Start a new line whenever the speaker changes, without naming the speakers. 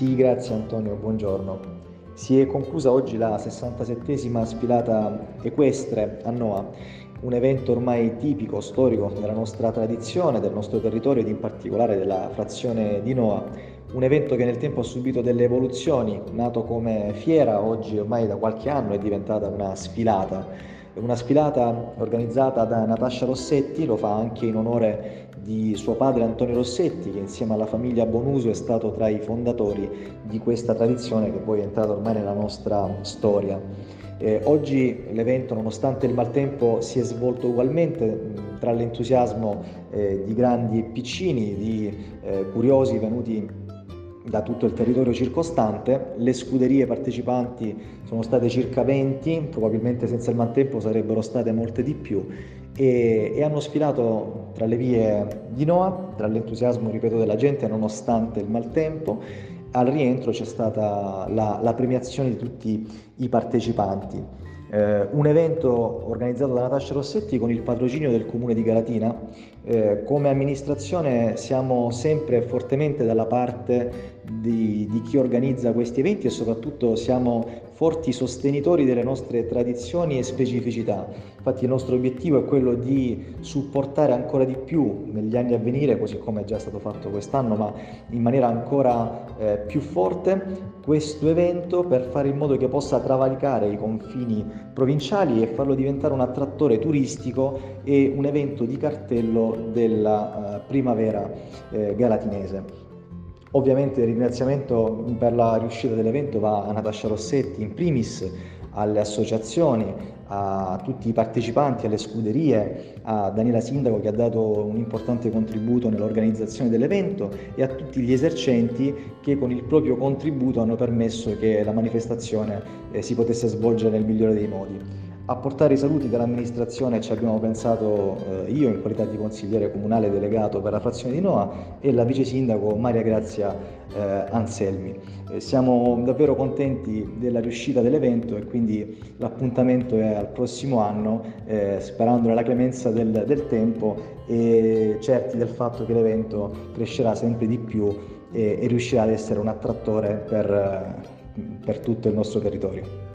Sì, grazie Antonio, buongiorno. Si è conclusa oggi la 67esima sfilata equestre a Noa, un evento ormai tipico, storico della nostra tradizione, del nostro territorio ed in particolare della frazione di Noa, un evento che nel tempo ha subito delle evoluzioni, nato come fiera, oggi ormai da qualche anno è diventata una sfilata una sfilata organizzata da Natascia Rossetti, lo fa anche in onore di suo padre Antonio Rossetti, che insieme alla famiglia Bonuso è stato tra i fondatori di questa tradizione che poi è entrata ormai nella nostra storia. Eh, oggi l'evento, nonostante il maltempo, si è svolto ugualmente tra l'entusiasmo eh, di grandi e piccini, di eh, curiosi venuti da tutto il territorio circostante. Le scuderie partecipanti sono state circa 20, probabilmente senza il maltempo sarebbero state molte di più e, e, hanno sfilato tra le vie di Noa, tra l'entusiasmo, ripeto, della gente nonostante il maltempo. Al rientro c'è stata la, la premiazione di tutti i partecipanti. Eh, un evento organizzato da Natascia Rossetti con il patrocinio del comune di Galatina. Eh, come amministrazione siamo sempre fortemente dalla parte di, di, chi organizza questi eventi e soprattutto siamo forti sostenitori delle nostre tradizioni e specificità. Infatti il nostro obiettivo è quello di supportare ancora di più negli anni a venire, così come è già stato fatto quest'anno, ma in maniera ancora eh, più forte, questo evento per fare in modo che possa travalicare i confini provinciali e farlo diventare un attrattore turistico e un evento di cartello della uh, primavera eh, galatinese. Ovviamente il ringraziamento per la riuscita dell'evento va a Natascia Rossetti, in primis alle associazioni, a tutti i partecipanti, alle scuderie, a Daniela Sindaco che ha dato un importante contributo nell'organizzazione dell'evento e a tutti gli esercenti che con il proprio contributo hanno permesso che la manifestazione eh, si potesse svolgere nel migliore dei modi. A portare i saluti dell'amministrazione ci abbiamo pensato eh, io in qualità di consigliere comunale delegato per la frazione di Noa e la vice sindaco Maria Grazia eh, Anselmi. Eh, siamo davvero contenti della riuscita dell'evento e quindi l'appuntamento è al prossimo anno eh, sperando nella clemenza del, del, tempo e certi del fatto che l'evento crescerà sempre di più e, e riuscirà ad essere un attrattore per, per tutto il nostro territorio.